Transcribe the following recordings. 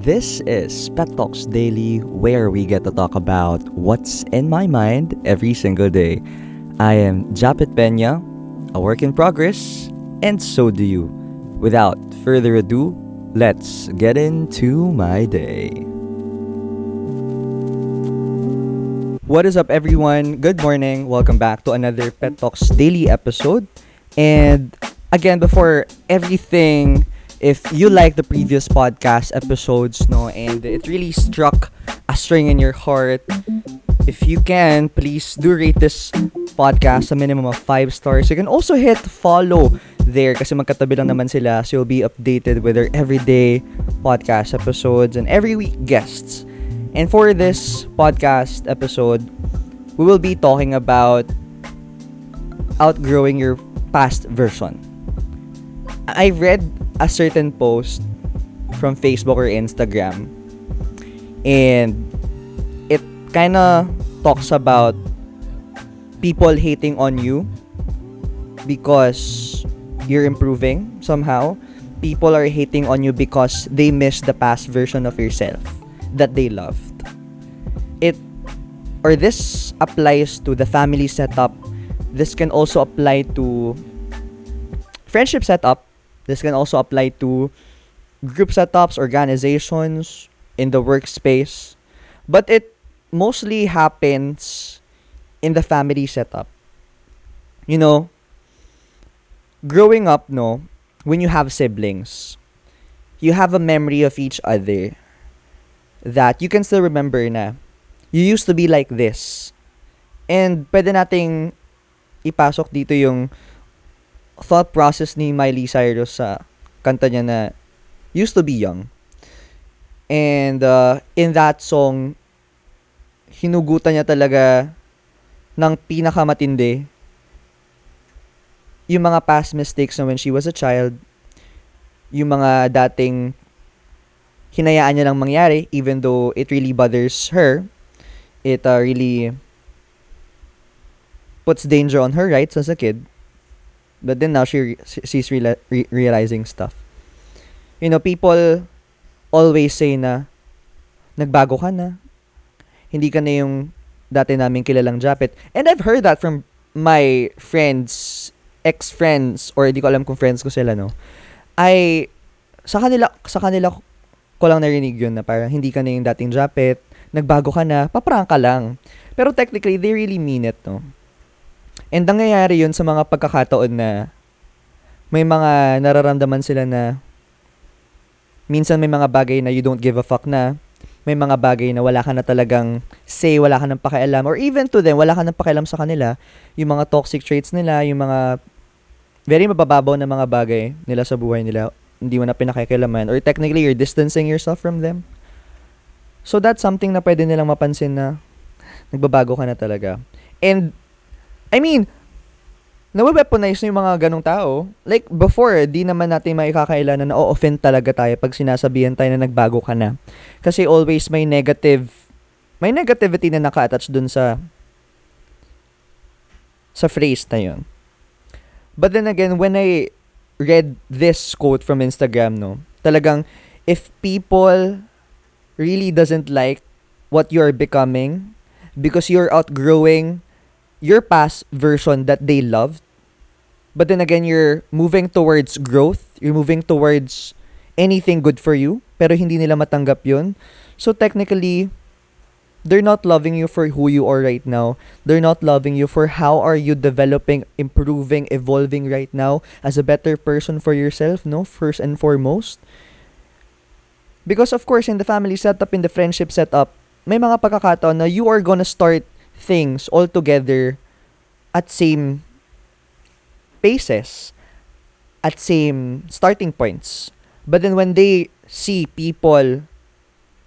This is Pet Talks Daily, where we get to talk about what's in my mind every single day. I am Japet Pena, a work in progress, and so do you. Without further ado, let's get into my day. What is up, everyone? Good morning. Welcome back to another Pet Talks Daily episode. And again, before everything if you like the previous podcast episodes, no, and it really struck a string in your heart, if you can, please do rate this podcast a minimum of 5 stars. You can also hit follow there kasi magkatabi lang naman sila so you'll be updated with their everyday podcast episodes and every week guests. And for this podcast episode, we will be talking about outgrowing your past version. I read a certain post from Facebook or Instagram. And it kind of talks about people hating on you because you're improving somehow. People are hating on you because they miss the past version of yourself that they loved. It or this applies to the family setup. This can also apply to friendship setup this can also apply to group setups, organizations, in the workspace. But it mostly happens in the family setup. You know, growing up, no, when you have siblings, you have a memory of each other that you can still remember na you used to be like this. And pwede nating ipasok dito yung thought process ni Miley Cyrus sa kanta niya na used to be young. And uh, in that song, hinugutan niya talaga ng pinakamatindi yung mga past mistakes na when she was a child, yung mga dating hinayaan niya lang mangyari even though it really bothers her. It uh, really puts danger on her rights as a kid. But then now she she's reala- re- realizing stuff. You know, people always say na nagbago ka na. Hindi ka na yung dati naming kilalang Japet. And I've heard that from my friends, ex-friends, or hindi ko alam kung friends ko sila, no? I, sa kanila, sa kanila ko lang narinig yun na parang hindi ka na yung dating Japet, nagbago ka na, paprang ka lang. Pero technically, they really mean it, no? And nangyayari yun sa mga pagkakataon na may mga nararamdaman sila na minsan may mga bagay na you don't give a fuck na, may mga bagay na wala ka na talagang say, wala ka nang pakialam, or even to them, wala ka nang pakialam sa kanila, yung mga toxic traits nila, yung mga very mabababaw na mga bagay nila sa buhay nila, hindi mo na pinakikilaman, or technically, you're distancing yourself from them. So that's something na pwede nilang mapansin na nagbabago ka na talaga. And I mean, nawe-weaponize yung mga ganong tao. Like, before, di naman natin maikakailan na na-offend talaga tayo pag sinasabihan tayo na nagbago ka na. Kasi always may negative, may negativity na naka-attach dun sa sa phrase na yun. But then again, when I read this quote from Instagram, no, talagang, if people really doesn't like what you're becoming because you're outgrowing your past version that they loved. But then again, you're moving towards growth. You're moving towards anything good for you. Pero hindi nila matanggap yun. So technically, they're not loving you for who you are right now. They're not loving you for how are you developing, improving, evolving right now as a better person for yourself, no? First and foremost. Because of course, in the family setup, in the friendship setup, may mga pagkakataon na you are gonna start things all together at same paces, at same starting points. But then when they see people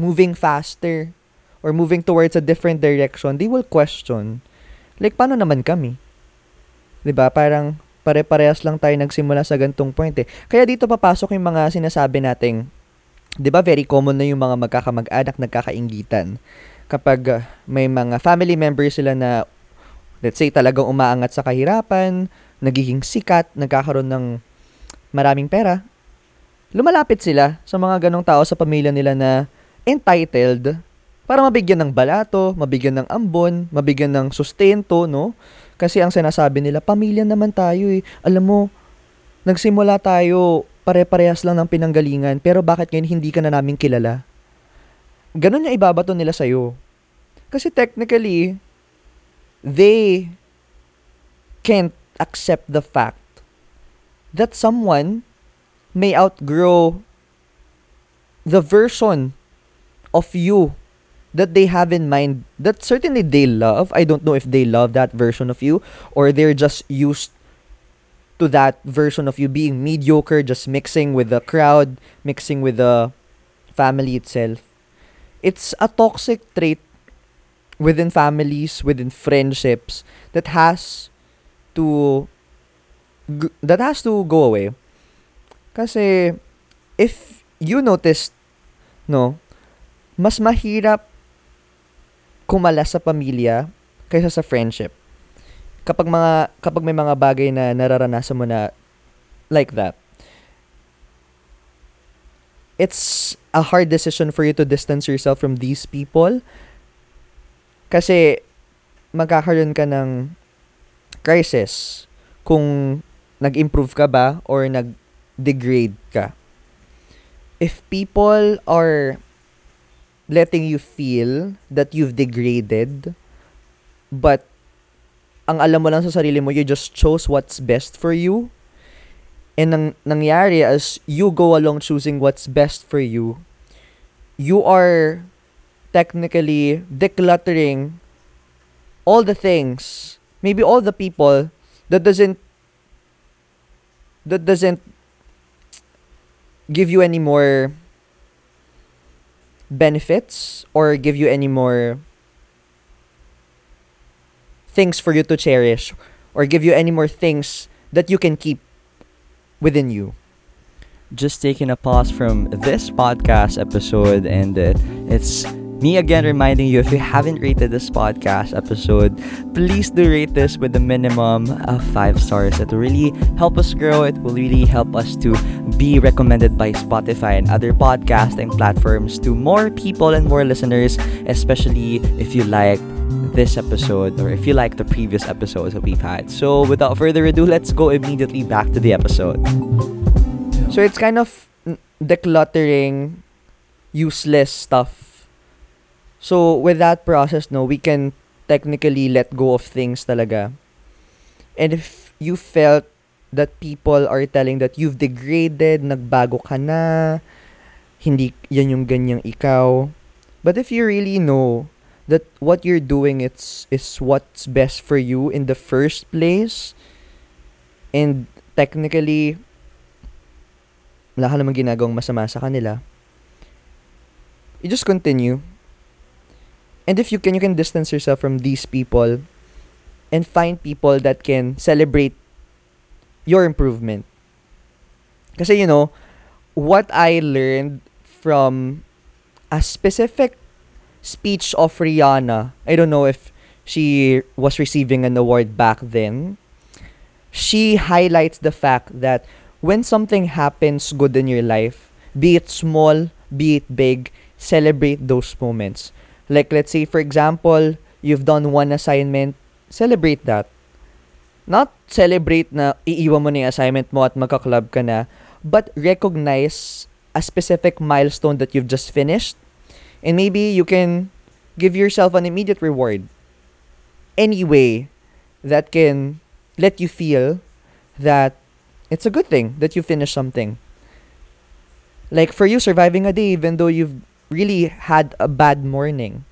moving faster or moving towards a different direction, they will question, like, paano naman kami? ba Parang pare-parehas lang tayo nagsimula sa gantong point eh. Kaya dito papasok yung mga sinasabi nating, 'di ba very common na yung mga magkakamag-anak nagkakaingitan kapag uh, may mga family members sila na let's say talagang umaangat sa kahirapan, nagiging sikat, nagkakaroon ng maraming pera, lumalapit sila sa mga ganong tao sa pamilya nila na entitled para mabigyan ng balato, mabigyan ng ambon, mabigyan ng sustento, no? Kasi ang sinasabi nila, pamilya naman tayo eh. Alam mo, nagsimula tayo pare-parehas lang ng pinanggalingan, pero bakit ngayon hindi ka na namin kilala? Ganon yung ibabato nila sa'yo. Kasi technically, they can't accept the fact that someone may outgrow the version of you that they have in mind that certainly they love. I don't know if they love that version of you or they're just used to that version of you being mediocre, just mixing with the crowd, mixing with the family itself. It's a toxic trait within families, within friendships that has to that has to go away. Kasi if you notice no, mas mahirap kumala sa pamilya kaysa sa friendship. Kapag mga kapag may mga bagay na nararanasan mo na like that. It's a hard decision for you to distance yourself from these people kasi magkakaroon ka ng crisis kung nag-improve ka ba or nag-degrade ka. If people are letting you feel that you've degraded, but ang alam mo lang sa sarili mo, you just chose what's best for you. And nang nangyari as you go along choosing what's best for you, you are technically decluttering all the things, maybe all the people that doesn't that doesn't give you any more benefits or give you any more things for you to cherish or give you any more things that you can keep within you. Just taking a pause from this podcast episode, and uh, it's me again reminding you if you haven't rated this podcast episode, please do rate this with a minimum of five stars. It will really help us grow. It will really help us to be recommended by Spotify and other podcasting platforms to more people and more listeners, especially if you like this episode or if you like the previous episodes that we've had. So, without further ado, let's go immediately back to the episode. So, it's kind of decluttering useless stuff So, with that process, no, we can technically let go of things talaga. And if you felt that people are telling that you've degraded, nagbago ka na, hindi yan yung ganyang ikaw. But if you really know that what you're doing it's is what's best for you in the first place. And technically wala ka namang ginagawang masama sa kanila. You just continue. And if you can, you can distance yourself from these people and find people that can celebrate your improvement. Kasi, you know, what I learned from a specific speech of Rihanna, I don't know if she was receiving an award back then. She highlights the fact that when something happens good in your life, be it small, be it big, celebrate those moments. Like, let's say, for example, you've done one assignment, celebrate that. Not celebrate na iiwan mo na yung assignment mo at magka-club ka na, but recognize a specific milestone that you've just finished. And maybe you can give yourself an immediate reward. Any way that can let you feel that it's a good thing that you finished something. Like for you surviving a day even though you've really had a bad morning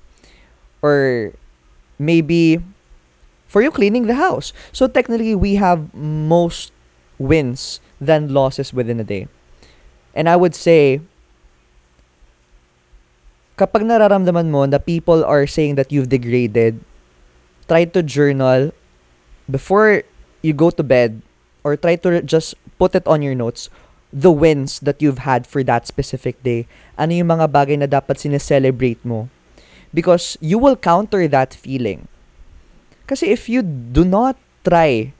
or maybe for you cleaning the house. So technically we have most wins than losses within a day. And I would say kapag nararamdaman mo na people are saying that you've degraded, try to journal before you go to bed or try to just put it on your notes the wins that you've had for that specific day. Ano yung mga bagay na dapat sineselebrate mo. Because you will counter that feeling. Kasi if you do not try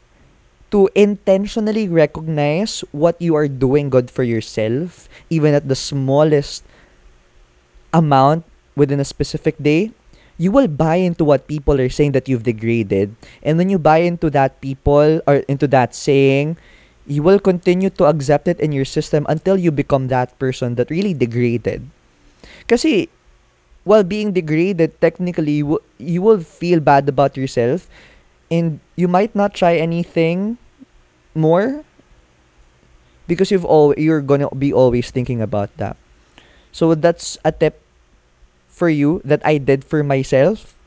to intentionally recognize what you are doing good for yourself, even at the smallest amount within a specific day, you will buy into what people are saying that you've degraded. And when you buy into that people or into that saying, you will continue to accept it in your system until you become that person that really degraded. Kasi while being degraded, technically, you, you will feel bad about yourself and you might not try anything more because you've all you're gonna be always thinking about that. So that's a tip for you that I did for myself.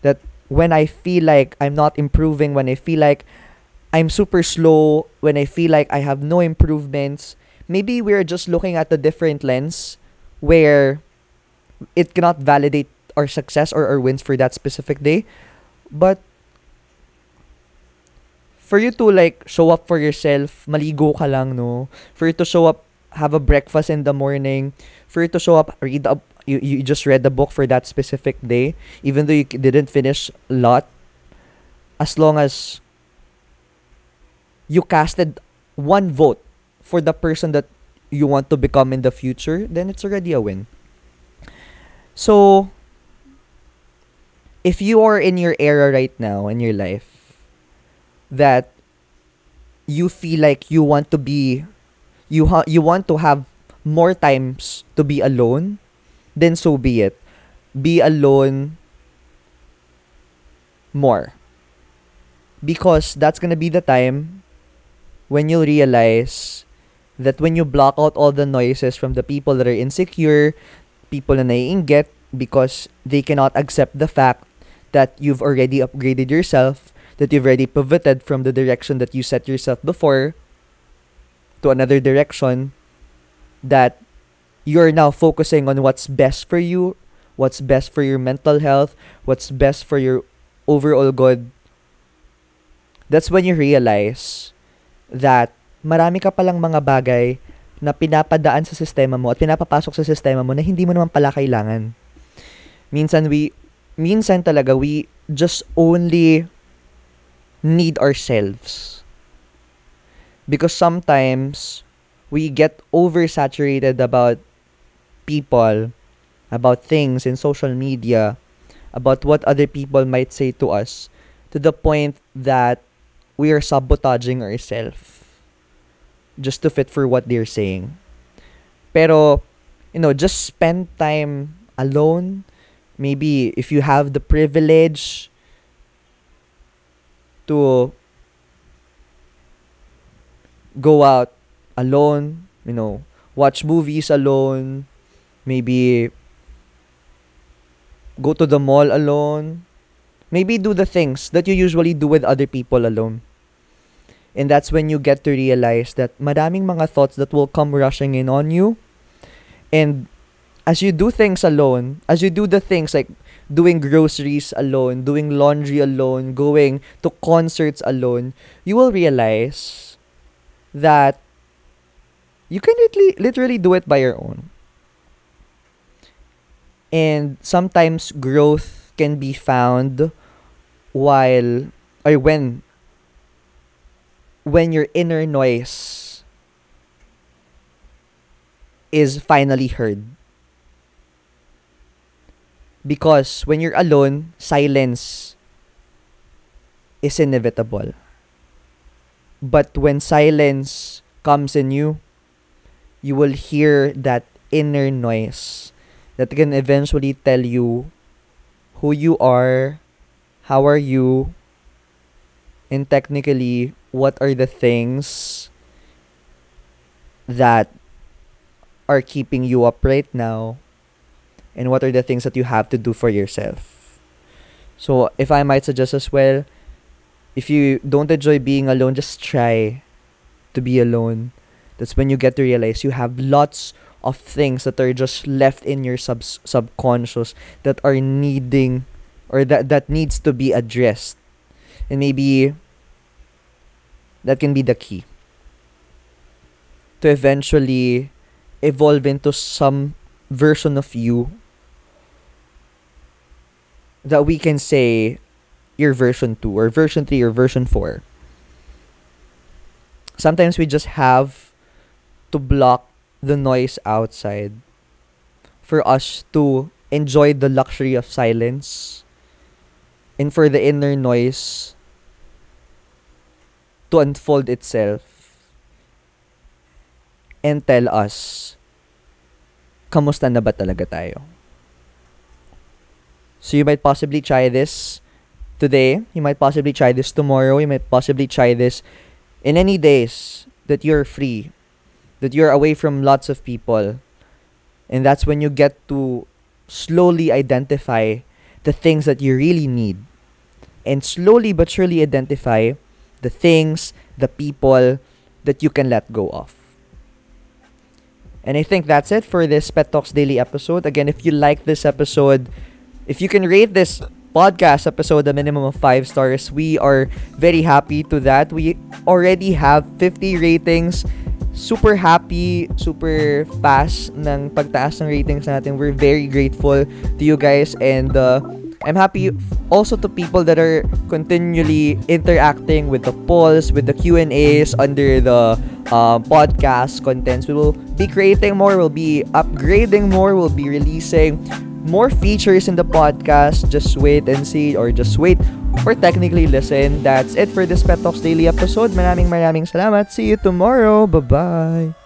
That when I feel like I'm not improving, when I feel like I'm super slow, when I feel like I have no improvements, maybe we're just looking at a different lens where it cannot validate our success or our wins for that specific day. But for you to like show up for yourself, maligo ka lang, no? For you to show up, have a breakfast in the morning, for you to show up, read a, you, you just read the book for that specific day, even though you didn't finish a lot, as long as you casted one vote for the person that you want to become in the future, then it's already a win. So, if you are in your era right now in your life that you feel like you want to be you ha- you want to have more times to be alone, then so be it. Be alone more. Because that's gonna be the time when you'll realize that when you block out all the noises from the people that are insecure, people na naiinggit because they cannot accept the fact that you've already upgraded yourself, that you've already pivoted from the direction that you set yourself before to another direction, that you're now focusing on what's best for you, what's best for your mental health, what's best for your overall good. That's when you realize that marami ka palang mga bagay na pinapadaan sa sistema mo at pinapapasok sa sistema mo na hindi mo naman pala kailangan. Minsan we minsan talaga we just only need ourselves. Because sometimes we get oversaturated about people, about things in social media, about what other people might say to us to the point that we are sabotaging ourselves just to fit for what they're saying. Pero, you know, just spend time alone. Maybe if you have the privilege to go out alone, you know, watch movies alone, maybe go to the mall alone, maybe do the things that you usually do with other people alone. And that's when you get to realize that madaming mga thoughts that will come rushing in on you. And as you do things alone, as you do the things like doing groceries alone, doing laundry alone, going to concerts alone, you will realize that you can literally, literally do it by your own. And sometimes growth can be found while or when when your inner noise is finally heard. Because when you're alone, silence is inevitable. But when silence comes in you, you will hear that inner noise that can eventually tell you who you are, how are you, and technically what are the things that are keeping you up right now and what are the things that you have to do for yourself. So, if I might suggest as well, if you don't enjoy being alone, just try to be alone. That's when you get to realize you have lots of things that are just left in your sub- subconscious that are needing or that that needs to be addressed. And maybe that can be the key to eventually evolve into some version of you that we can say your version 2 or version 3 or version 4 sometimes we just have to block the noise outside for us to enjoy the luxury of silence and for the inner noise to unfold itself and tell us kamusta na ba talaga tayo. So you might possibly try this today, you might possibly try this tomorrow, you might possibly try this in any days that you're free, that you're away from lots of people. And that's when you get to slowly identify the things that you really need. And slowly but surely identify the things, the people that you can let go of. And I think that's it for this Pet Talks Daily episode. Again, if you like this episode, if you can rate this podcast episode a minimum of 5 stars, we are very happy to that. We already have 50 ratings. Super happy, super fast ng pagtaas ng ratings natin. We're very grateful to you guys and uh, I'm happy also to people that are continually interacting with the polls, with the Q&As under the uh, podcast contents. We will be creating more, we'll be upgrading more, we'll be releasing more features in the podcast. Just wait and see or just wait or technically listen. That's it for this Pet Talks Daily episode. Maraming maraming salamat. See you tomorrow. Bye-bye.